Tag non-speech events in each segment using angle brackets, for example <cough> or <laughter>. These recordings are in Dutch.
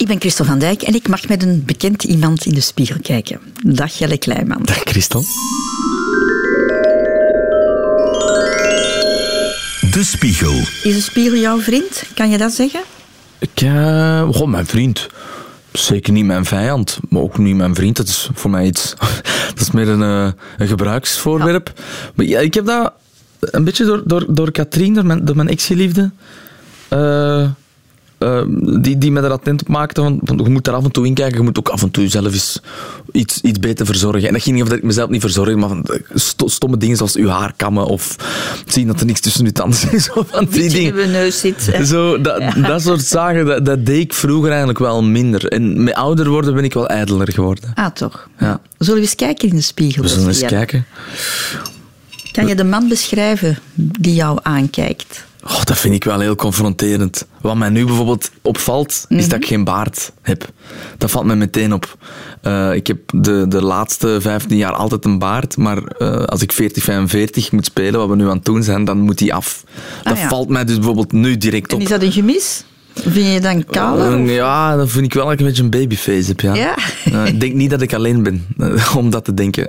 Ik ben Christel van Dijk en ik mag met een bekend iemand in de spiegel kijken. Dag Jelle Kleiman. Dag Christel. De Spiegel. Is de spiegel jouw vriend? Kan je dat zeggen? Ik, uh, oh, mijn vriend. Zeker niet mijn vijand, maar ook niet mijn vriend. Dat is voor mij iets. <laughs> Dat is meer een, uh, een gebruiksvoorwerp. Ja. Maar ja, ik heb dat een beetje door, door, door Katrien, door mijn, door mijn ex-geliefde. Uh, uh, die, die me er attent op maakte. Van, van, je moet er af en toe in kijken. Je moet ook af en toe jezelf eens iets, iets beter verzorgen. En dat ging niet over dat ik mezelf niet verzorg, maar van stomme dingen zoals uw haar kammen of zien dat er niks tussen uw tanden zit. <laughs> Zo van die dingen. in neus zit. <laughs> Zo, dat, ja. dat soort zaken, dat, dat, deed ik vroeger eigenlijk wel minder. En met ouder worden ben ik wel ijdeler geworden. Ah, toch? Ja. Zullen we eens kijken in de spiegel? We zullen eens kijken. Kan je de man beschrijven die jou aankijkt? Oh, dat vind ik wel heel confronterend. Wat mij nu bijvoorbeeld opvalt, mm -hmm. is dat ik geen baard heb. Dat valt mij meteen op. Uh, ik heb de, de laatste 15 jaar altijd een baard, maar uh, als ik 40, 45 moet spelen, wat we nu aan het doen zijn, dan moet die af. Dat ah, ja. valt mij dus bijvoorbeeld nu direct op. En is dat een gemis? Vind je dan kaal? Uh, ja, dan vind ik wel dat ik een beetje een babyface heb. Ja. ja? ik denk niet dat ik alleen ben <laughs> om dat te denken.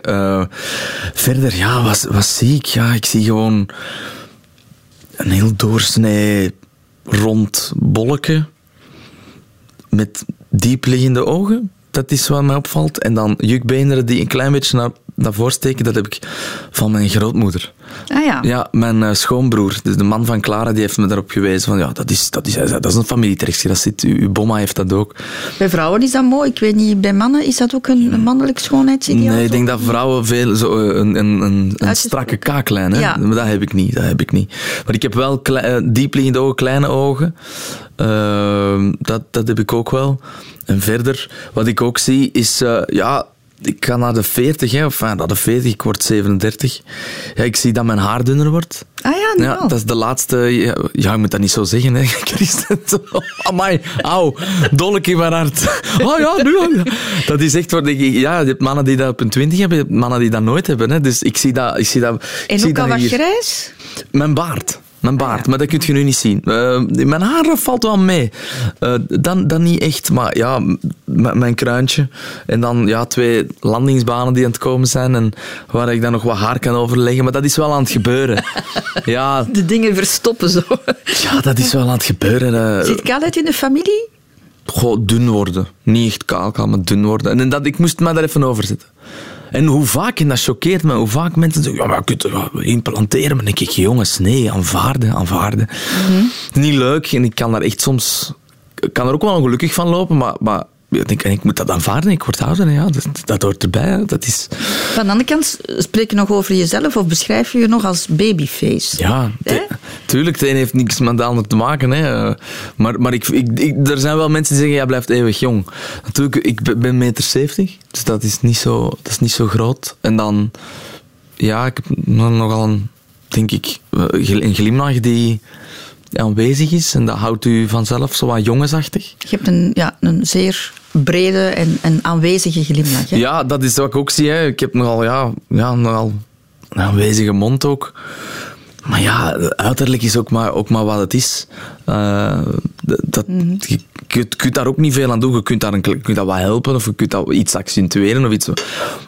verder, ja, wat, wat zie ik? Ja, ik zie gewoon een heel doorsnee rond bolletje met diepliggende ogen. Dat is wat mij opvalt. En dan jukbeenderen die een klein beetje naar, naar voren steken. Dat heb ik van mijn grootmoeder. Ah ja. Ja, mijn uh, schoonbroer, dus de man van Clara, die heeft me daarop gewezen. Van, ja, dat is, dat is, dat is een familietrekje. Dat zit, uw bomma heeft dat ook. Bij vrouwen is dat mooi. Ik weet niet, bij mannen is dat ook een, een mannelijk schoonheidsideaal? Nee, ik denk dat vrouwen veel zo eh, een, een, een, een strakke kaaklijn. Hè? Ja. Maar dat heb ik niet. Dat heb ik niet. Maar ik heb wel klei, diepliggende ogen, kleine ogen. Uh, dat, dat heb ik ook wel. En verder, wat ik ook zie, is... Uh, ja, ik ga naar de 40, hè, of naar de 40, ik word 37. Ja, ik zie dat mijn haar dunner wordt. Ah ja, nou. ja Dat is de laatste... Ja, ja, je moet dat niet zo zeggen, hè, <laughs> Christen. <laughs> Amai, auw, dolk in mijn hart. Oh <laughs> ja, nu Dat is echt... Ik, ja, je hebt mannen die dat op een 20 hebben, je hebt mannen die dat nooit hebben. Hè. Dus ik zie dat... Ik zie dat en ik zie ook al wat grijs? Mijn baard. Mijn baard, ja. maar dat kun je nu niet zien. Uh, mijn haar valt wel mee. Uh, dan, dan niet echt, maar ja, mijn kruintje. En dan ja, twee landingsbanen die aan het komen zijn en waar ik dan nog wat haar kan overleggen. Maar dat is wel aan het gebeuren. <laughs> ja. De dingen verstoppen zo. ja, dat is wel aan het gebeuren. Uh, Zit kaalheid in de familie? Goh, dun worden. Niet echt kaal, kaal maar dun worden. En dat, ik moest me daar even over zitten. En hoe vaak, en dat choqueert me, hoe vaak mensen zeggen, ja, maar je kunt implanteren. Maar dan denk ik, jongens, nee, aanvaarden, aanvaarden. Mm -hmm. Niet leuk en ik kan daar echt soms... Ik kan er ook wel ongelukkig van lopen, maar, maar ik denk, ik moet dat aanvaarden, ik word ouder. Ja, dat, dat hoort erbij. Dat is... Van de andere kant, spreek je nog over jezelf of beschrijf je je nog als babyface? Ja, te, tuurlijk, het een heeft niks met de ander te maken. Hè. Maar, maar ik, ik, ik, er zijn wel mensen die zeggen, jij blijft eeuwig jong. Natuurlijk, ik ben meter 70, dus dat is niet zo, dat is niet zo groot. En dan, ja, ik heb nogal een, denk ik, een glimlach die aanwezig is. En dat houdt u vanzelf zo wat jongensachtig. Je hebt een, ja, een zeer brede en, en aanwezige glimlach. Hè? Ja, dat is wat ik ook zie. Hè. Ik heb nogal, ja, ja, nogal een aanwezige mond ook. Maar ja, uiterlijk is ook maar, ook maar wat het is. Uh, dat, mm -hmm. je, kunt daar ook niet veel aan doen. Je kunt, daar een, kunt dat wat helpen of je kunt dat iets accentueren of iets.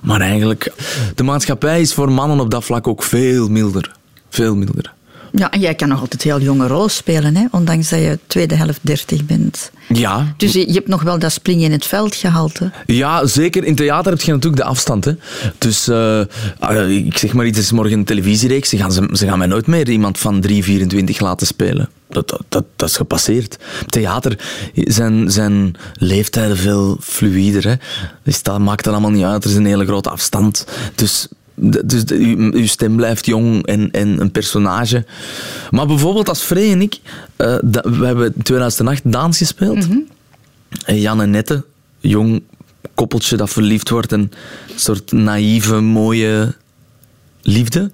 Maar eigenlijk, de maatschappij is voor mannen op dat vlak ook veel milder. Veel milder. Ja, en jij kan nog altijd heel jonge rol spelen, hè? ondanks dat je tweede helft dertig bent. Ja. Dus je, je hebt nog wel dat springen in het veld gehaald. Hè? Ja, zeker. In theater heb je natuurlijk de afstand. Hè. Dus uh, ik zeg maar iets, er is morgen een televisiereeks. Ze gaan, ze, ze gaan mij nooit meer iemand van 3, 24 laten spelen. Dat, dat, dat, dat is gepasseerd. Theater zijn, zijn leeftijden veel fluider. Hè. Dus dat maakt dan allemaal niet uit. Er is een hele grote afstand. Dus dus de, uw stem blijft jong en, en een personage. Maar bijvoorbeeld als Frey en ik, uh, da, we hebben in 2008 Daans gespeeld. Mm -hmm. En Jan en Nette, jong koppeltje dat verliefd wordt. Een soort naïeve, mooie liefde.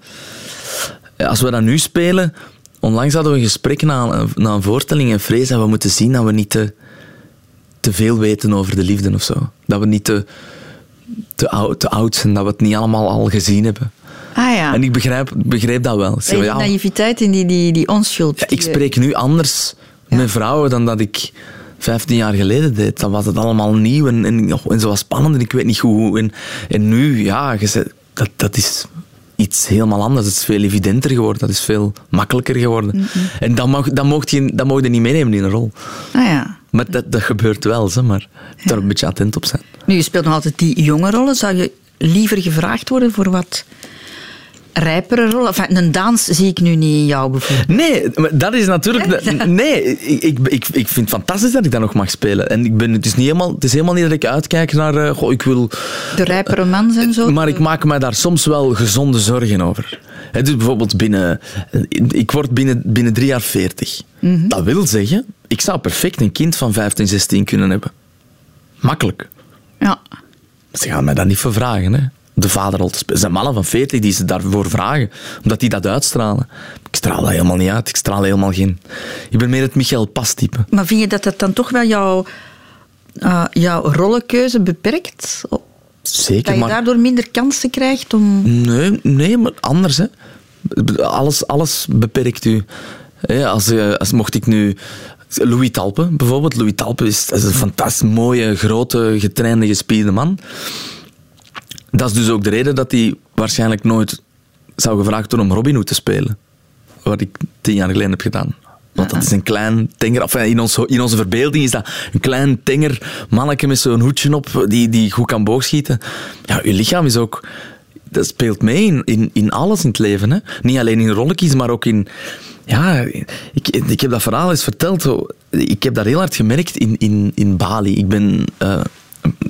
Als we dat nu spelen, onlangs hadden we een gesprek na, na een voorstelling en Frey zei we moeten zien dat we niet te, te veel weten over de liefde of zo. Dat we niet te te oud, te oud zijn, dat we het niet allemaal al gezien hebben. Ah, ja. En ik begrijp, begreep dat wel. Die ja, naïviteit en die, die, die onschuld. Ja, ik spreek nu anders ja. met vrouwen dan dat ik 15 jaar geleden deed, dan was het allemaal nieuw en, en, en zo was spannend en ik weet niet hoe. En, en nu, ja, dat, dat is iets helemaal anders. Het is veel evidenter geworden, dat is veel makkelijker geworden. En dan mag, dan, mocht je, dan mocht je niet meenemen in een rol. Ah ja. Maar dat, dat gebeurt wel, zeg maar daar een beetje attent op zijn. Nu, je speelt nog altijd die jonge rollen. Zou je liever gevraagd worden voor wat rijpere rollen? Enfin, een dans zie ik nu niet in jou bijvoorbeeld. Nee, dat is natuurlijk... <laughs> Nee, ik, ik, ik, vind het fantastisch dat ik dat nog mag spelen. En ik ben, het, is niet helemaal, het is helemaal niet dat ik uitkijk naar... Uh, goh, ik wil... De rijpere man en zo? Maar ik maak me daar soms wel gezonde zorgen over. He, dus bijvoorbeeld binnen... Ik word binnen, binnen drie jaar veertig. Mm -hmm. Dat wil zeggen, ik zou perfect een kind van 15, 16 kunnen hebben. Makkelijk. Ja. Ze gaan mij dat niet voor vragen, hè de vaderrol te spelen. Er zijn mannen van 40 die ze daarvoor vragen, omdat die dat uitstralen. Ik straal dat helemaal niet uit. Ik straal helemaal geen... Ik ben meer het Michael Pas-type. Maar vind je dat dat dan toch wel jouw, uh, jouw rollenkeuze beperkt? Zeker, Dat je maar... daardoor minder kansen krijgt om... Nee, nee maar anders. Hè. Alles, alles beperkt u. Als, als mocht ik nu... Louis Talpe bijvoorbeeld. Louis Talpe is, een fantastisch mooie, grote, getrainde, gespierde man. Dat is dus ook de reden dat hij waarschijnlijk nooit zou gevraagd worden om Robin Hood te spelen. Wat ik tien jaar geleden heb gedaan. Want dat is een klein tenger. In, ons, in onze verbeelding is dat een klein tenger manneke met zo'n hoedje op die, die goed kan boogschieten. Ja, uw lichaam is ook. Dat speelt mee in, in, in alles in het leven. Hè? Niet alleen in rolletjes, maar ook in. Ja, ik, ik heb dat verhaal eens verteld. Ik heb dat heel hard gemerkt in, in, in Bali. Ik ben. Uh,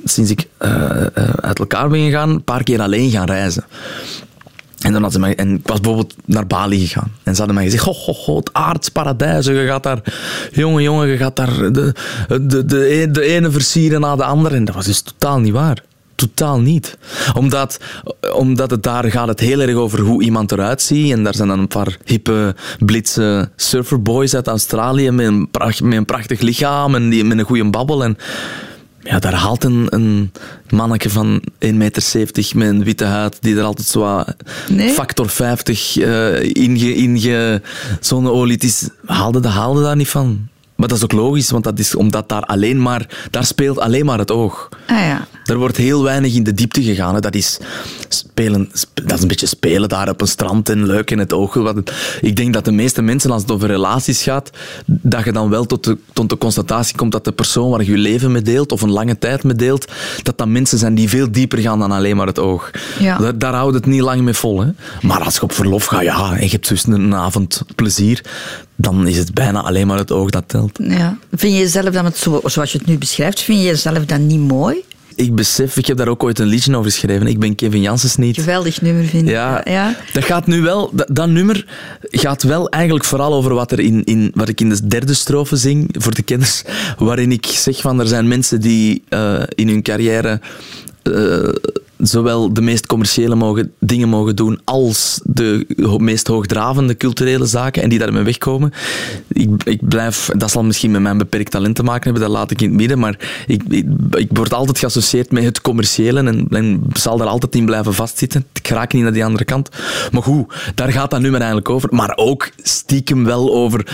sinds ik uh, uh, uit elkaar ben gegaan, een paar keer alleen gaan reizen. En, dan had ze mij, en ik was bijvoorbeeld naar Bali gegaan. En ze hadden mij gezegd, oh, oh, oh het aardsparadijs. Je gaat daar, jongen, jongen, je gaat daar de, de, de, de ene versieren na de andere. En dat was dus totaal niet waar. Totaal niet. Omdat, omdat het daar gaat het heel erg over hoe iemand eruit ziet. En daar zijn dan een paar hippe, blitse surferboys uit Australië met een, pracht, met een prachtig lichaam en die, met een goede babbel. En ja, daar haalt een, een manneke van 1,70 meter met een witte huid, die er altijd zo nee? factor 50 uh, inge, inge zonneolie is, haalde, haalde daar niet van. Maar dat is ook logisch, want dat is omdat daar alleen maar, daar speelt alleen maar het oog. Ah, ja. Er wordt heel weinig in de diepte gegaan. Hè. Dat is spelen, dat is een beetje spelen daar op een strand en leuk in het oog. Ik denk dat de meeste mensen, als het over relaties gaat, dat je dan wel tot de, tot de constatatie komt dat de persoon waar je je leven mee deelt, of een lange tijd mee deelt, dat dat mensen zijn die veel dieper gaan dan alleen maar het oog. Ja. Daar, daar houdt het niet lang mee vol. Hè. Maar als je op verlof gaat, ja, en je hebt dus een avond plezier, dan is het bijna alleen maar het oog dat telt. Ja. Vind je jezelf dan, het zo, zoals je het nu beschrijft, vind je jezelf dan niet mooi? Ik besef, ik heb daar ook ooit een liedje over geschreven. Ik ben Kevin Janssens niet. Geweldig nummer, vind ik. Ja, ja. Dat gaat nu wel, dat, dat, nummer gaat wel eigenlijk vooral over wat, er in, in, wat ik in de derde strofe zing, voor de kenners, waarin ik zeg van er zijn mensen die uh, in hun carrière uh, zowel de meest commerciële mogen, dingen mogen doen als de meest hoogdravende culturele zaken en die daarmee wegkomen. Ik, ik blijf, dat zal misschien met mijn beperkt talent te maken hebben, dat laat ik in het midden, maar ik, ik, word altijd geassocieerd met het commerciële en, zal daar altijd in blijven vastzitten. Ik raak niet naar die andere kant. Maar goed, daar gaat dat nummer eigenlijk over. Maar ook stiekem wel over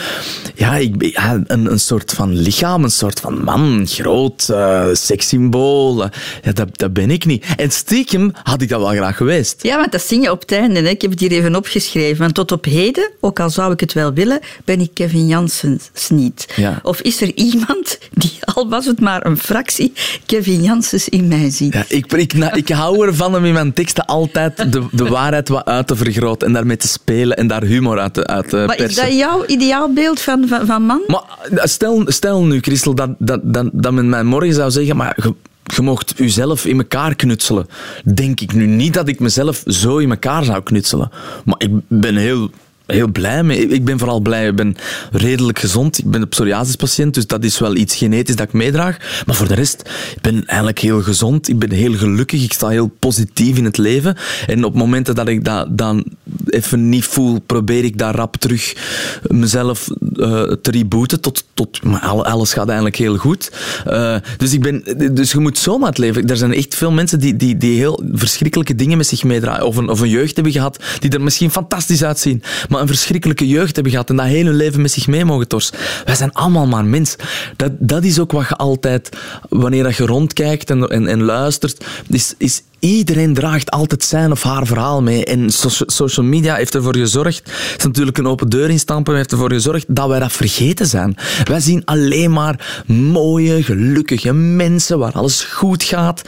ja, ik, een, een soort van lichaam, een soort van man, groot, uh, sekssymbool. ja, dat, dat ben ik niet. En stiekem had ik dat wel graag geweest. Ja, want dat zing je op het einde. Hè. Ik heb het hier even opgeschreven. Want tot op heden, ook al zou ik het wel willen, ben ik Kevin Janssens niet. Ja. Of is er iemand die, <laughs> al was het maar een fractie, Kevin Janssens in mij ziet? Ja, ik, ik, nou, ik hou ervan om in mijn teksten altijd de, de waarheid wat uit te vergroten en daarmee te spelen en daar humor uit te, uit te maar persen. is dat jouw ideaalbeeld van, van, van man? Maar stel, stel nu, Christel, dat, dat, dat, dat men mij morgen zou zeggen... Maar je, mocht jezelf in elkaar knutselen. Denk ik nu niet dat ik mezelf zo in elkaar zou knutselen. Maar ik ben heel, heel blij mee. Ik ben vooral blij. Ik ben redelijk gezond. Ik ben een psoriasispatiënt, dus dat is wel iets genetisch dat ik meedraag. Maar voor de rest, ik ben eigenlijk heel gezond. Ik ben heel gelukkig. Ik sta heel positief in het leven. En op momenten dat ik dat dan even niet voel, probeer ik daar rap terug mezelf uh, te rebooten. Tot, tot, maar alles gaat eigenlijk heel goed. Uh, dus, ik ben, dus je moet zomaar het leven. Er zijn echt veel mensen die, die, die heel verschrikkelijke dingen met zich meedraaien. Of een, of een jeugd hebben gehad die er misschien fantastisch uitzien. Maar een verschrikkelijke jeugd hebben gehad en dat hele leven met zich mee mogen torsen. Wij zijn allemaal maar mens. Dat, dat is ook wat je altijd, wanneer je rondkijkt en, en, en luistert, is, is Iedereen draagt altijd zijn of haar verhaal mee. En social media heeft ervoor gezorgd, het is natuurlijk een open deur instampen, heeft ervoor gezorgd dat wij dat vergeten zijn. Wij zien alleen maar mooie, gelukkige mensen waar alles goed gaat.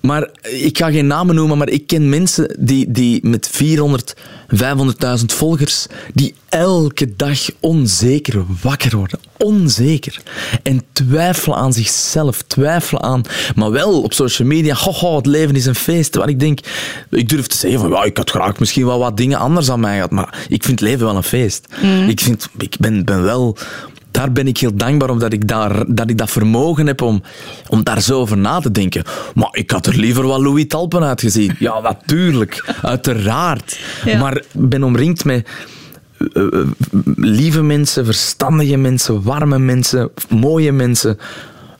Maar ik ga geen namen noemen, maar ik ken mensen die, die met 400, 500.000 volgers, die elke dag onzeker wakker worden. Onzeker. En twijfelen aan zichzelf, twijfelen aan... Maar wel op social media, ho, het leven is een feest. Waar ik denk, ik durf te zeggen van, ja, ik had graag misschien wel wat dingen anders aan mij gehad, maar ik vind het leven wel een feest. Mm. Ik, vind, ik ben, ben wel daar ben ik heel dankbaar omdat ik, daar, dat ik dat vermogen heb om, om daar zo over na te denken. Maar ik had er liever wel Louis Talpen uitgezien. Ja, <laughs> natuurlijk. Uiteraard. Maar ik ben omringd met eh, eh, lieve mensen, verstandige mensen, warme mensen, mooie mensen.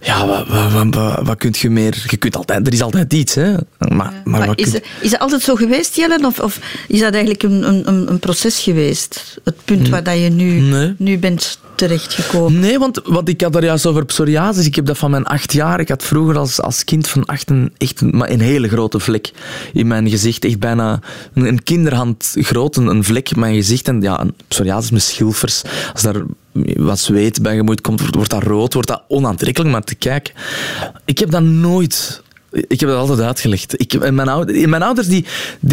Ja, wat, wat, wat, wat, kun je meer? Je kunt altijd, er is altijd iets. Hè? Maar, maar, is, kunt... is het altijd zo geweest, Jellen? Of, of is dat eigenlijk een, een, een proces geweest? Het punt waar dat je nu, nu bent terechtgekomen? Nee, want wat ik had er juist over psoriasis. Ik heb dat van mijn acht jaar. Ik had vroeger als, als kind van acht een, echt een, een hele grote vlek in mijn gezicht. Echt bijna een, kinderhand groot, een, een vlek in mijn gezicht. En ja, psoriasis met schilfers. Als daar wat zweet bij gemoeid komt, wordt dat rood, wordt dat onaantrekkelijk maar te kijken. Ik heb dat nooit ik heb dat altijd uitgelegd. Ik, mijn, ouders, mijn ouders die,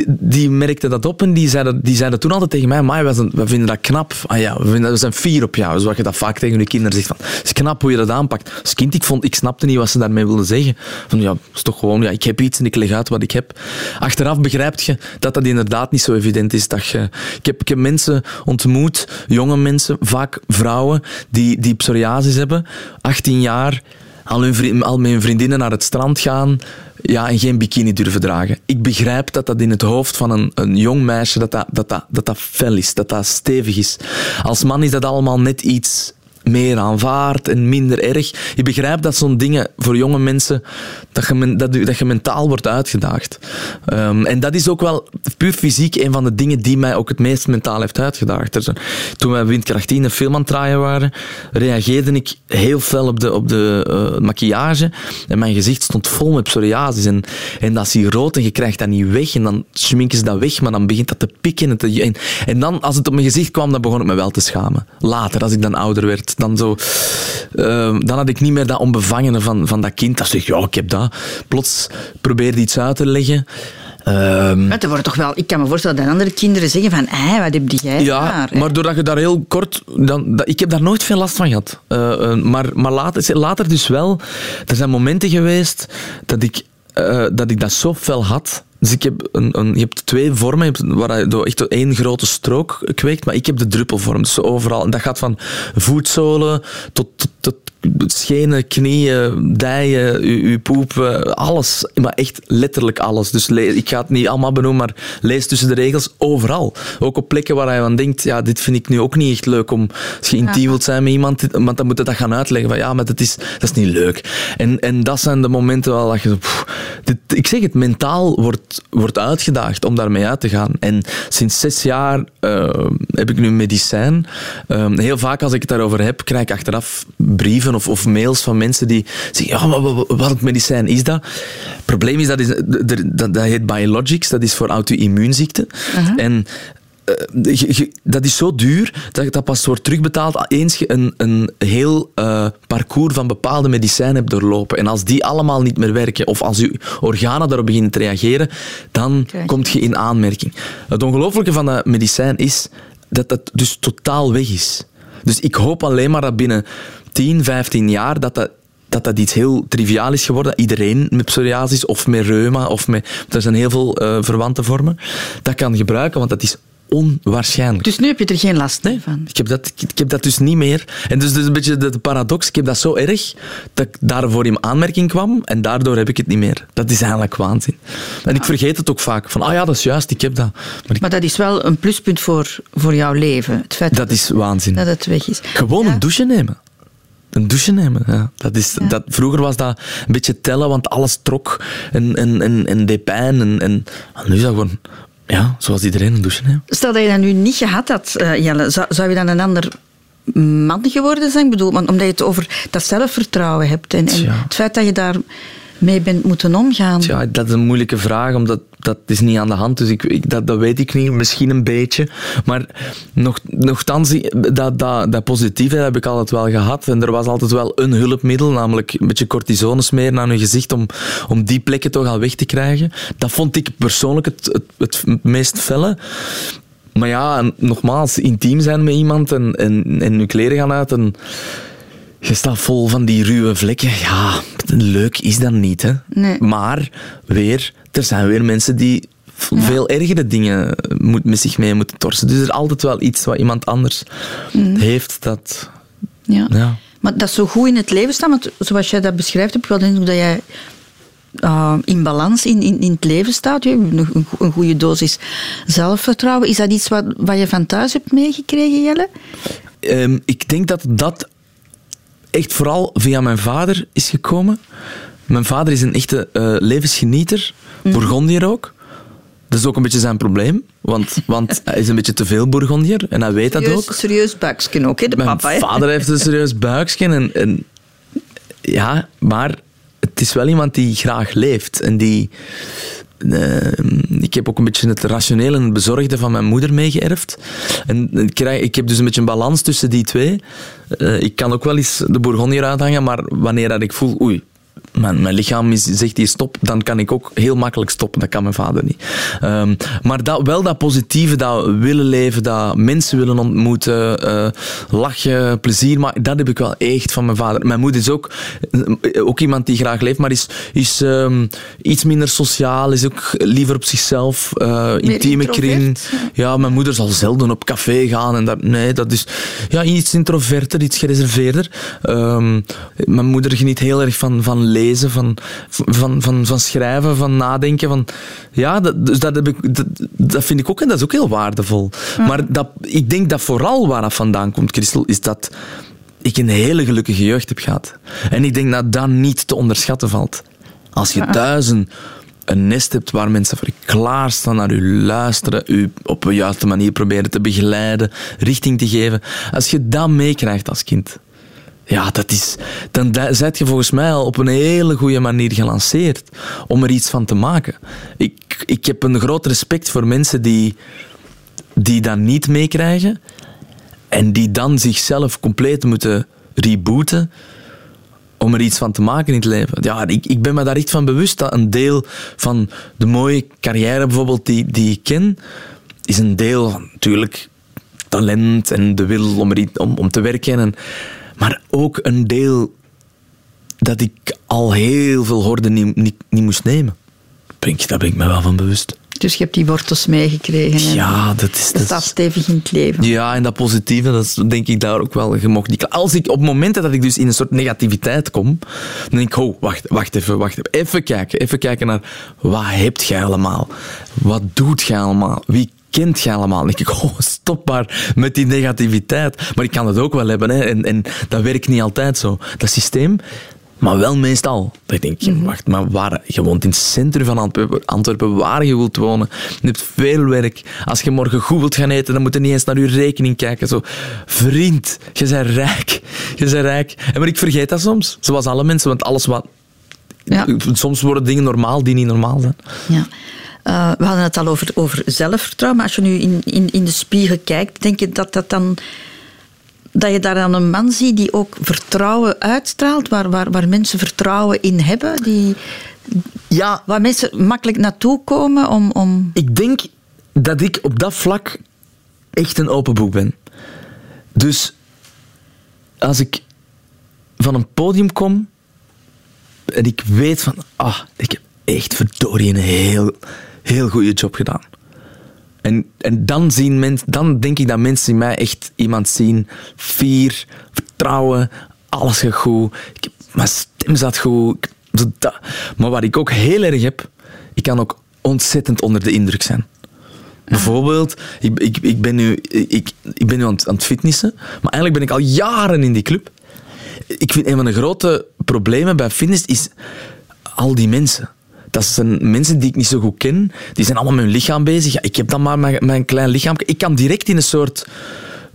die, merkten dat op en die zeiden, die zeiden toen altijd tegen mij, maar we vinden dat knap. Ah ja, we, vinden, we zijn fier op jou. Zoals je dat vaak tegen je kinderen zegt. Van, het is knap hoe je dat aanpakt. Als kind, ik, vond, ik snapte niet wat ze daarmee wilden zeggen. Van, ja, is toch gewoon, ja, ik heb iets en ik leg uit wat ik heb. Achteraf begrijp je dat dat inderdaad niet zo evident is. Dat je, ik, heb, ik heb mensen ontmoet, jonge mensen, vaak vrouwen, die, die psoriasis hebben, 18 jaar al, hun, al hun vriendinnen naar het strand gaan ja, en geen bikini durven dragen. Ik begrijp dat dat in het hoofd van een, een jong meisje dat dat, dat, dat, dat dat fel is, dat dat stevig is. Als man is dat allemaal net iets meer aanvaard en minder erg. Je begrijpt dat zo'n dingen voor jonge mensen, dat je, dat, dat je mentaal wordt uitgedaagd. Um, en dat is ook wel puur fysiek een van de dingen die mij ook het meest mentaal heeft uitgedaagd. toen wij Windkracht 10 een film aan het draaien waren, reageerde ik heel fel op de, op de uh, maquillage en mijn gezicht stond vol met psoriasis. En, en dat is hier rood en je krijgt dat niet weg en dan schminken ze dat weg, maar dan begint dat te pikken. En, te, en, en dan, als het op mijn gezicht kwam, dan begon ik me wel te schamen. Later, als ik dan ouder werd, dan, zo, uh, dan had ik niet meer dat onbevangene van, van dat kind dat zegt, ja, ik heb dat. Plots probeerde iets uit te leggen. Um, maar wordt toch wel, ik kan me voorstellen dat andere kinderen zeggen van, hey, wat heb jij Ja, maar doordat je daar heel kort... Dan, dat, ik heb daar nooit veel last van gehad. Uh, maar maar later, later dus wel. Er zijn momenten geweest dat ik, uh, dat, ik dat zo fel had dus ik heb een, een, je hebt twee vormen waar je door echt één grote strook kweekt, maar ik heb de druppelvorm. Dus overal. En dat gaat van voetzolen tot, tot schenen, knieën, dijen, uw, poep, alles. Maar echt letterlijk alles. Dus ik ga het niet allemaal benoemen, maar lees tussen de regels overal. Ook op plekken waar je van denkt, ja, dit vind ik nu ook niet echt leuk om, als je intiem wilt zijn met iemand, want dan moet je dat gaan uitleggen van ja, maar dat is, dat is niet leuk. En, en dat zijn de momenten waar dat je, dit, ik zeg het, mentaal wordt, wordt uitgedaagd om daarmee uit te gaan. En sinds zes jaar uh, heb ik nu medicijn. Uh, heel vaak als ik het daarover heb, krijg ik achteraf brieven of, of mails van mensen die zeggen, ja, maar wat medicijn is dat? Het probleem is, dat, is dat, dat heet biologics, dat is voor auto-immuunziekten. Uh-huh. En uh, dat is zo duur dat dat pas wordt terugbetaald eens je een, een heel uh, parcours van bepaalde medicijnen hebt doorlopen. En als die allemaal niet meer werken, of als je organen daarop beginnen te reageren, dan okay. kom je in aanmerking. Het ongelooflijke van dat medicijn is dat dat dus totaal weg is. Dus ik hoop alleen maar dat binnen 10, 15 jaar dat dat dat dat iets heel triviaal is geworden. Iedereen met psoriasis of met reuma of met... Er zijn heel veel uh, verwante vormen. Dat kan gebruiken, want dat is onwaarschijnlijk. Dus nu heb je er geen last nee, van? Ik heb, dat, ik, heb dat dus niet meer. En dus, dus een beetje de, paradox. Ik heb dat zo erg dat ik daarvoor in aanmerking kwam en daardoor heb ik het niet meer. Dat is eigenlijk waanzin. En ik vergeet het ook vaak. Van, ah ja, dat is juist, ik heb dat. Maar, maar dat is wel een pluspunt voor, voor jouw leven. Het feit dat, dat is waanzin. Dat het weg is. Gewoon een douche nemen. Een douche nemen, ja. Dat is, Dat, vroeger was dat een beetje tellen, want alles trok en, en, en, en deed pijn. En, en, nu is dat gewoon ja, zoals iedereen een douche neemt. Stel dat je dat nu niet gehad had, uh, Jelle, zou, zou je dan een ander man geworden zijn? Ik bedoel, omdat je het over dat zelfvertrouwen hebt en, en het feit dat je daar mee bent moeten omgaan? Ja, dat is een moeilijke vraag, omdat dat is niet aan de hand. Dus ik, ik, dat, dat weet ik niet, misschien een beetje. Maar nog, nogthans, dat, dat, dat positieve heb ik altijd wel gehad. En er was altijd wel een hulpmiddel, namelijk een beetje cortisone smeren naar je gezicht om, om die plekken toch al weg te krijgen. Dat vond ik persoonlijk het, het, het meest felle. Maar ja, nogmaals, intiem zijn met iemand en, en, en je kleren gaan uit en je staat vol van die ruwe vlekken. Ja, leuk is dat niet. Hè? Nee. Maar weer, er zijn weer mensen die veel ergere dingen met zich mee moeten torsen. Dus er is altijd wel iets wat iemand anders mm. heeft dat... Ja. ja. Maar dat zo goed in het leven staan, want zoals jij dat beschrijft, heb ik wel de indruk dat jij uh, in balans in, in, in het leven staat. Je hebt een, een goede dosis zelfvertrouwen. Is dat iets wat, wat je van thuis hebt meegekregen, Jelle? Um, ik denk dat dat echt vooral via mijn vader is gekomen. Mijn vader is een echte uh, levensgenieter, mm. Bourgondier ook. Dat is ook een beetje zijn probleem, want, want <laughs> hij is een beetje te veel Bourgondier en hij weet dat ook. Serieus buiksken ook, hè, de Mijn papa. Mijn vader heeft een serieus <laughs> buiksken en, en ja, maar het is wel iemand die graag leeft en die ik heb ook een beetje het rationele en het bezorgde van mijn moeder meegeërfd. En ik, krijg, ik heb dus een beetje een balans tussen die twee. Uh, ik kan ook wel eens de Bourgondier uithangen, maar wanneer dat ik voel, oei, mijn, mijn lichaam is, zegt hier stop, dan kan ik ook heel makkelijk stoppen. Dat kan mijn vader niet. Um, maar dat, wel dat positieve, dat willen leven, dat mensen willen ontmoeten, uh, lachen, plezier maken, dat heb ik wel echt van mijn vader. Mijn moeder is ook, eh, ook iemand die graag leeft, maar is, is um, iets minder sociaal, is ook liever op zichzelf, uh, intieme kring. Ja, mijn moeder zal zelden op café gaan. En dat, nee, dat is ja, iets introverter, iets gereserveerder. Um, mijn moeder geniet heel erg van, van lezen, van, van, van, van schrijven, van nadenken. Van, ja, dat, dus dat, heb ik, dat, dat vind ik ook en dat is ook heel waardevol. Maar dat, ik denk dat vooral waar dat vandaan komt, Christel, is dat ik een hele gelukkige jeugd heb gehad. En ik denk dat dat niet te onderschatten valt. Als je een, een nest hebt waar mensen voor klaarstaan naar u luisteren, u op een juiste manier proberen te begeleiden, richting te geven. Als je dat meekrijgt als kind, ja, dat is, dan zet je volgens mij al op een hele goede manier gelanceerd om er iets van te maken. Ik, ik heb een groot respect voor mensen die, die dat niet meekrijgen en die dan zichzelf compleet moeten rebooten om er iets van te maken in het leven. Ja, ik, ik ben me daar echt van bewust dat een deel van de mooie carrière bijvoorbeeld die, die ik ken, is een deel van natuurlijk talent en de wil om, er, om, om te werken. En, maar ook een deel dat ik al heel veel hoorde niet, niet, niet moest nemen. Daar ben ik me wel van bewust. Dus je hebt die wortels meegekregen. Ja, dat is... Dat staat stevig in het leven. Ja, en dat positieve, dat is, denk ik daar ook wel. Je mocht niet, als ik op momenten dat ik dus in een soort negativiteit kom, dan denk ik, oh, wacht, wacht even, wacht even. Even kijken, even kijken naar, wat hebt jij allemaal? Wat doet jij allemaal? Wie kent je allemaal. Dan <laughs> denk ik, oh, stop maar met die negativiteit. Maar ik kan het ook wel hebben. Hè. En, en dat werkt niet altijd zo. Dat systeem, maar wel meestal. Dat ik denk, mm wacht, maar waar, je woont in het centrum van Antwerpen, Antwerpen, waar je wilt wonen. Je hebt veel werk. Als je morgen goed wilt gaan eten, dan moet je niet eens naar je rekening kijken. Zo, vriend, je bent rijk. Je bent rijk. En maar ik vergeet dat soms. Zoals alle mensen, want alles wat... Ja. Soms worden dingen normaal die niet normaal zijn. Ja. Uh, we hadden het al over, over zelfvertrouwen, maar als je nu in, in, in de spiegel kijkt, denk je dat dat dan dat je daar dan een man ziet die ook vertrouwen uitstraalt, waar, waar, waar mensen vertrouwen in hebben, die, ja. waar mensen makkelijk naartoe komen om, om... Ik denk dat ik op dat vlak echt een open boek ben. Dus als ik van een podium kom en ik weet van, ah, ik heb echt verdorie een heel heel goede job gedaan. En, en dan, zien mensen, dan denk ik dat mensen in mij echt iemand zien. Vier, vertrouwen, alles gaat goed. Ik, mijn stem zat goed. Maar wat ik ook heel erg heb, ik kan ook ontzettend onder de indruk zijn. Bijvoorbeeld, ik, ik, ben nu, ik, ik ben nu aan het, aan het fitnessen, maar eigenlijk ben ik al jaren in die club. Ik vind een van de grote problemen bij fitness is al die mensen. Dat zijn mensen die ik niet zo goed ken. Die zijn allemaal met hun lichaam bezig. Ik heb dan maar mijn, mijn klein lichaam. Ik kan direct in een soort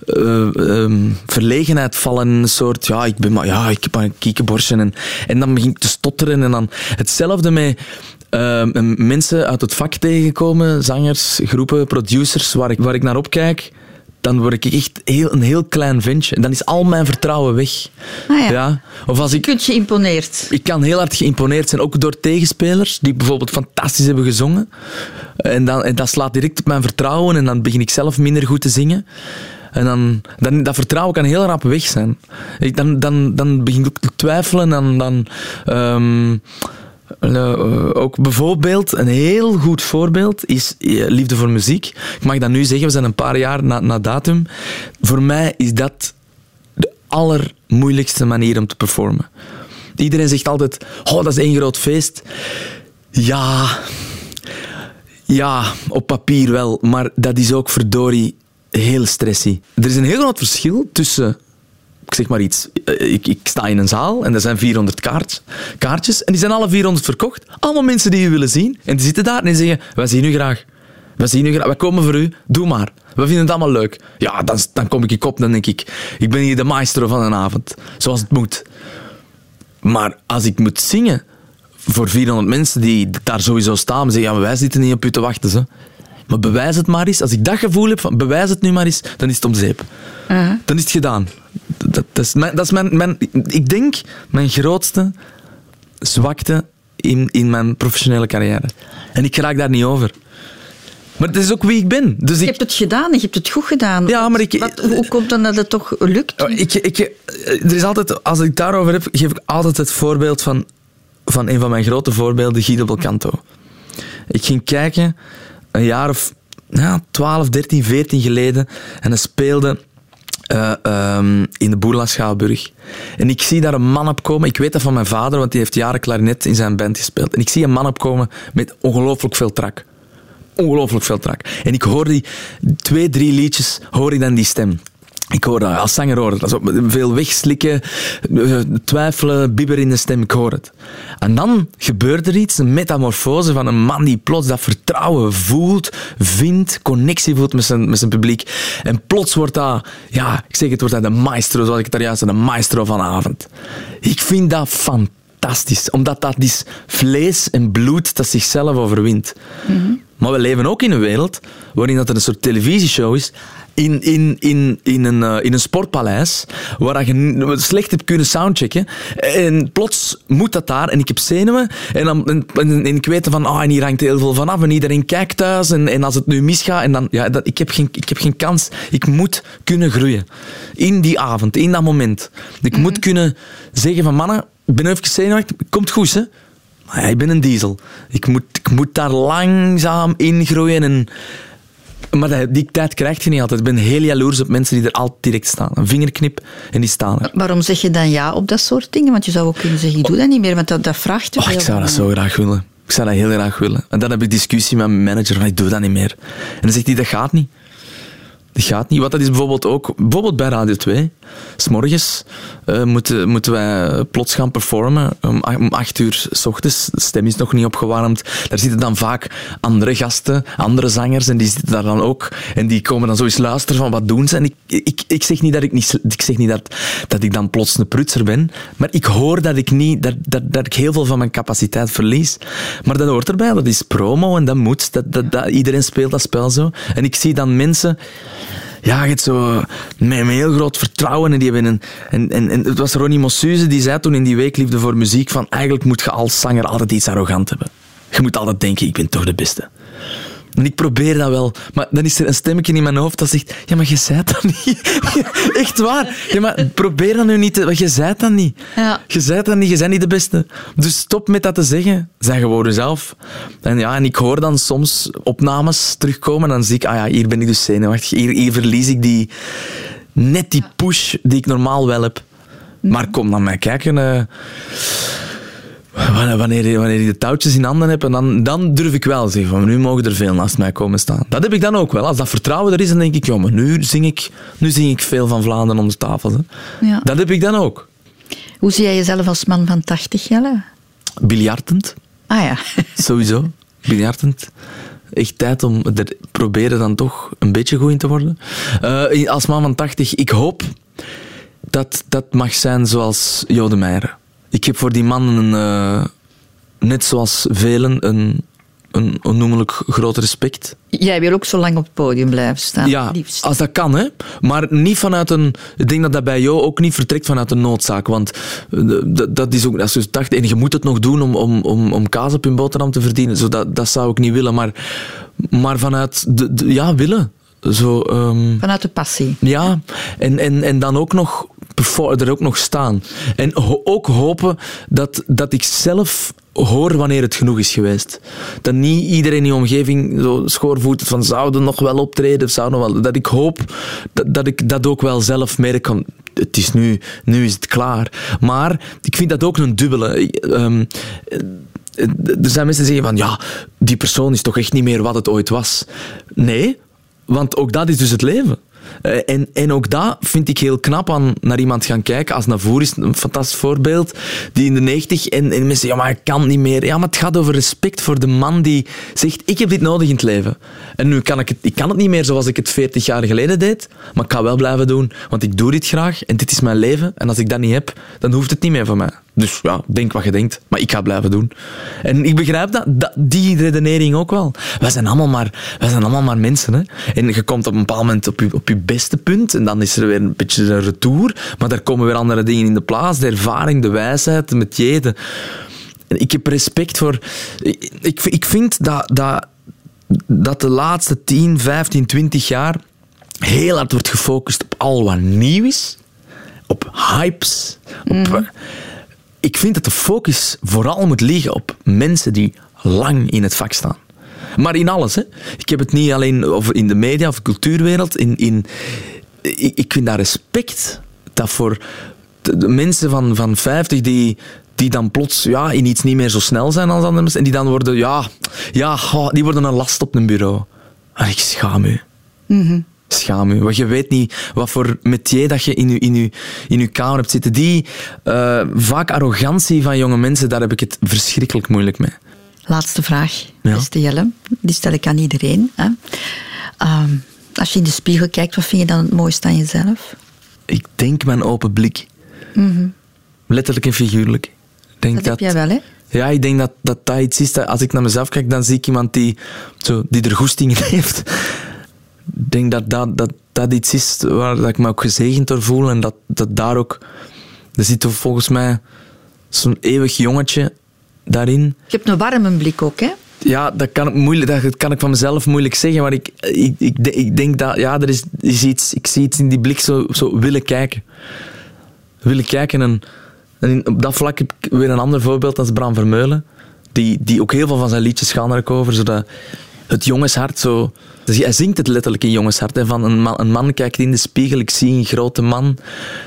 uh, verlegenheid vallen. Een soort, ja, ik, ben maar, ja, ik heb maar een kiekenborstje. En, en dan begin ik te stotteren. En dan hetzelfde met uh, mensen uit het vak tegenkomen. Zangers, groepen, producers, waar ik, waar ik naar opkijk dan word ik echt heel, een heel klein ventje. Dan is al mijn vertrouwen weg. Ah ja. ja. Of als ik, je kunt geïmponeerd. Ik kan heel hard geïmponeerd zijn, ook door tegenspelers die bijvoorbeeld fantastisch hebben gezongen. En, dan, en dat slaat direct op mijn vertrouwen en dan begin ik zelf minder goed te zingen. En dan, dan, dat vertrouwen kan heel rap weg zijn. Ik, dan, dan, dan begin ik ook te twijfelen en dan... Um, ook bijvoorbeeld, een heel goed voorbeeld is eh, Liefde voor Muziek. Ik mag dat nu zeggen, we zijn een paar jaar na, na datum. Voor mij is dat de allermoeilijkste manier om te performen. Iedereen zegt altijd, oh, dat is één groot feest. Ja, ja, op papier wel, maar dat is ook verdorie heel stressy. Er is een heel groot verschil tussen ik zeg maar iets, eh, ik, ik, sta in een zaal en er zijn 400 kaart, kaartjes en die zijn alle 400 verkocht. Allemaal mensen die je willen zien. En die zitten daar en die zeggen, wij zien u graag. Wij zien u graag, wij komen voor u, doe maar. We vinden het allemaal leuk. Ja, dan, dan kom ik op, dan denk ik, ik ben hier de maestro van een avond. Zoals het moet. Maar als ik moet zingen voor 400 mensen die daar sowieso staan, zeggen, ja, wij zitten niet op u te wachten. Zo. Maar bewijs het maar eens. Als ik dat gevoel heb van bewijs het nu maar eens, dan is het om zeep. Dan is het gedaan. Dat, dat is, mijn, dat is mijn, mijn, ik denk, mijn grootste zwakte in, in mijn professionele carrière. En ik raak daar niet over. Maar het is ook wie ik ben. Dus je hebt het gedaan je hebt het goed gedaan. Ja, maar ik, Wat, hoe komt dan dat het toch lukt? Ik, ik, er is altijd, als ik daarover heb, geef ik altijd het voorbeeld van, van een van mijn grote voorbeelden, Guido Belcanto. Ik ging kijken een jaar of ja, 12, 13, 14 geleden en hij speelde uh, um, in de Boerla Schouwburg. En ik zie daar een man opkomen. Ik weet dat van mijn vader, want die heeft jaren klarinet in zijn band gespeeld. En ik zie een man opkomen met ongelooflijk veel trak. Ongelooflijk veel trak. En ik hoor die twee, drie liedjes, hoor ik dan die stem. Ik hoor dat, als zanger hoor dat. veel wegslikken, eh, twijfelen, bibber in de stem, ik hoor het. En dan gebeurt er iets, een metamorfose van een man die plots dat vertrouwen voelt, vindt, connectie voelt met zijn, met zijn publiek. En plots wordt dat, ja, ik zeg het, wordt dat de maestro, zoals ik het daar juist de maestro vanavond. Ik vind dat fantastisch, omdat dat is vlees en bloed dat zichzelf overwint. Mm Maar we leven ook in een wereld waarin dat er een soort televisieshow is in, in, in, in, een, uh, in een sportpaleis, waar je slecht hebt kunnen soundchecken. En plots moet dat daar, en ik heb zenuwen. En, dan, en, en, ik weet van, ah, en hier hangt heel veel vanaf, en iedereen kijkt thuis. En, en als het nu misgaat, en dan, ja, dat, ik, heb geen, ik heb geen kans. Ik moet kunnen groeien. In die avond, in dat moment. Ik moet mhm. kunnen zeggen van, mannen, ik ben even zenuwachtig, komt goed, hè. Maar ja, ik ben een diesel. Ik moet, ik moet daar langzaam in groeien en maar die tijd krijg je niet altijd. Ik ben heel jaloers op mensen die er altijd direct staan. Een vingerknip en die staan er. Waarom zeg je dan ja op dat soort dingen? Want je zou ook kunnen zeggen, ik doe dat niet meer, want dat, dat vraagt te veel. ik zou dat zo graag willen. Ik zou dat heel graag willen. En dan heb ik discussie met mijn manager van, ik doe dat niet meer. En dan zegt hij, dat gaat niet. Gaat niet. Wat dat is bijvoorbeeld ook, bijvoorbeeld bij Radio 2. S'morgens uh, moeten, moeten wij plots gaan performen. Om, om acht uur s ochtends. De stem is nog niet opgewarmd. Daar zitten dan vaak andere gasten, andere zangers. En die zitten daar dan ook. En die komen dan zo eens luisteren van wat doen ze. En ik, ik, ik zeg niet, dat ik, niet, ik, zeg niet dat, dat ik dan plots een prutser ben. Maar ik hoor dat ik, niet, dat, dat, dat ik heel veel van mijn capaciteit verlies. Maar dat hoort erbij. Dat is promo en dat moet. Dat, dat, dat, iedereen speelt dat spel zo. En ik zie dan mensen ja, je hebt zo met, een heel groot vertrouwen. En, die hebben en, en, en het was Ronnie Mossuze die zei toen in die week Liefde voor Muziek van eigenlijk moet je als zanger altijd iets arrogant hebben. Je moet altijd denken, ik ben toch de beste. En ik probeer dat wel. Maar dan is er een stemmetje in mijn hoofd dat zegt... Ja, maar je zei dat niet. <laughs> Echt waar. Ja, maar probeer dat nu niet. Te, want je zei dat niet. Ja. Je zei dat niet. Je bent niet de beste. Dus stop met dat te zeggen. Zeg gewoon jezelf. En ja, en ik hoor dan soms opnames terugkomen. En dan zie ik... Ah ja, hier ben ik dus zenuwachtig. Hier, hier verlies ik die... Net die push die ik normaal wel heb. Maar kom dan mij kijken... eh, Wanneer, wanneer, je de touwtjes in handen hebt, en dan, dan durf ik wel zeggen van nu mogen er veel naast mij komen staan. Dat heb ik dan ook wel. Als dat vertrouwen er is, dan denk ik, ja, maar nu zing ik, nu zing ik veel van Vlaanderen onder tafel. Hè. Ja. Dat heb ik dan ook. Hoe zie jij jezelf als man van 80, Jelle? Biljartend, Ah ja. <laughs> sowieso. Biljartend. Echt tijd om er proberen dan toch een beetje goed in te worden. Eh, als man van 80, ik hoop dat dat mag zijn zoals Jode Meijer. Ik heb voor die man een, eh, net zoals velen een, een onnoemelijk groot respect. Jij wil ook zo lang op het podium blijven staan. Ja, liefst. als dat kan, hè. Maar niet vanuit een... Ik denk dat dat bij jou ook niet vertrekt vanuit een noodzaak. Want eh, dat, dat is ook... Als je dacht, en je moet het nog doen om, om, om, om kaas op je boterham te verdienen. Zo, dat, dat zou ik niet willen. Maar, maar vanuit... De, de- ja, willen. Zo... ehm, Vanuit de passie. ja, en, en, en dan ook nog er ook nog staan. En ook hopen dat, dat ik zelf hoor wanneer het genoeg is geweest. Dat niet iedereen in je omgeving zo schoorvoet van zouden nog wel optreden, of zouden wel... Dat ik hoop dat, dat ik dat ook wel zelf merk van... Het is nu, nu is het klaar. Maar ik vind dat ook een dubbele. Ehm, er zijn mensen die zeggen van ja, die persoon is toch echt niet meer wat het ooit was. Nee, want ook dat is dus het leven. Eh, En, en ook dat vind ik heel knap aan naar iemand gaan kijken. Als Navour is een fantastisch voorbeeld. Die in de 90 en, en mensen ja, maar ik kan niet meer. Ja, maar het gaat over respect voor de man die zegt: Ik heb dit nodig in het leven. En nu kan ik het, ik kan het niet meer zoals ik het 40 jaar geleden deed. Maar ik ga wel blijven doen, want ik doe dit graag en dit is mijn leven. En als ik dat niet heb, dan hoeft het niet meer van mij. Dus ja, denk wat je denkt, maar ik ga blijven doen. En ik begrijp dat, die redenering ook wel. Wij zijn allemaal maar, wij zijn allemaal maar mensen. Hè? En je komt op een bepaald moment op je, op je beste punt en dan is er weer een beetje een retour. Maar daar komen weer andere dingen in de plaats. De ervaring, de wijsheid, de metier. Ik heb respect voor... Ik, ik, vind dat, dat, dat de laatste 10, 15, 20 jaar heel hard wordt gefocust op al wat nieuw is. Op hypes. Op, ik vind dat de focus vooral moet liggen op mensen die lang in het vak staan. Maar in alles. Hè. Ik heb het niet alleen over in de media of de cultuurwereld. In, in, ik, ik vind daar respect dat voor de, mensen van, van 50 die, die dan plots ja, in iets niet meer zo snel zijn als andere mensen. En die dan worden, ja, ja die worden een last op een bureau. En ik schaam u. Schaam u. Want je weet niet wat voor metier dat je in je, in je, in je kamer hebt zitten. Die eh, vaak arrogantie van jonge mensen, daar heb ik het verschrikkelijk moeilijk mee. Laatste vraag, Ja. beste Jelle. Die stel ik aan iedereen. Hè. Ehm, als je in de spiegel kijkt, wat vind je dan het mooiste aan jezelf? Ik denk mijn open blik. Letterlijk en figuurlijk. Denk Dat heb jij wel, hè? Ja, ik denk dat, dat dat iets is. Dat als ik naar mezelf kijk, dan zie ik iemand die, zo, die er goesting in heeft. Ik denk dat dat, dat dat iets is waar dat ik me ook gezegend door voel. En dat, dat daar ook... Er zit volgens mij zo'n eeuwig jongetje daarin. Je hebt een warme blik ook, hè? Ja, dat kan ik, moeilijk, dat kan ik van mezelf moeilijk zeggen. Maar ik, ik, ik, ik denk dat... Ja, er is, is iets... Ik zie iets in die blik zo, zo willen kijken. Willen kijken en... Op dat vlak heb ik weer een ander voorbeeld, dat is Bram Vermeulen. Die, die ook heel veel van zijn liedjes gaan er ook over. Zodat het jongenshart zo... Dus hij zingt het letterlijk in jongenshart. Hè, van een man, kijkt in de spiegel, ik zie een grote man.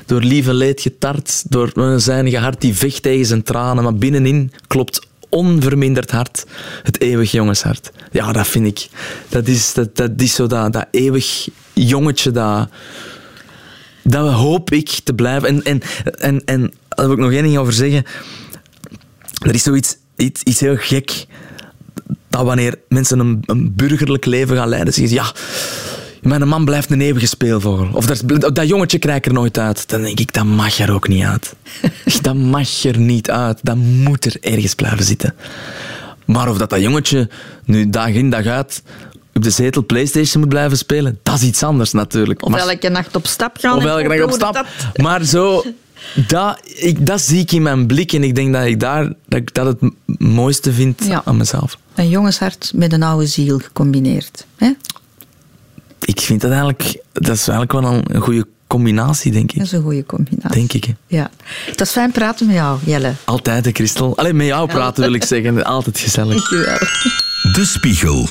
Door lieve leed getart, door een zijnige hart die vecht tegen zijn tranen. Maar binnenin klopt onverminderd hard het eeuwig jongenshart. Ja, dat vind ik. Dat is, dat, dat is zo dat, dat eeuwig jongetje dat... Dat hoop ik te blijven. En, en, en, en daar wil ik nog één ding over zeggen. Er is zoiets iets, iets heel gek. Dat wanneer mensen een, een burgerlijk leven gaan leiden, zeggen ze, ja, mijn man blijft een eeuwige speelvogel. Of dat, dat jongetje krijgt er nooit uit. Dan denk ik, dat mag er ook niet uit. <laughs> dat mag er niet uit. Dat moet er ergens blijven zitten. Maar of dat, dat jongetje nu dag in dag uit op de zetel Playstation moet blijven spelen, dat is iets anders natuurlijk. Of elke nacht op stap gaan. of elke hoe op stap. dat? Maar zo, <laughs> Dat, ik, dat zie ik in mijn blik en ik denk dat ik daar dat, ik dat het mooiste vind Ja. aan mezelf. Een jongenshart met een oude ziel gecombineerd. Hè? Ik vind dat eigenlijk, dat is eigenlijk wel een, een goede combinatie, denk ik. Dat is een goede combinatie. Denk ik. Hè. Ja. Het was fijn praten met jou, Jelle. Altijd, hè, Christel. Alleen met jou praten wil ik zeggen. Altijd gezellig. Dankjewel. De Spiegel.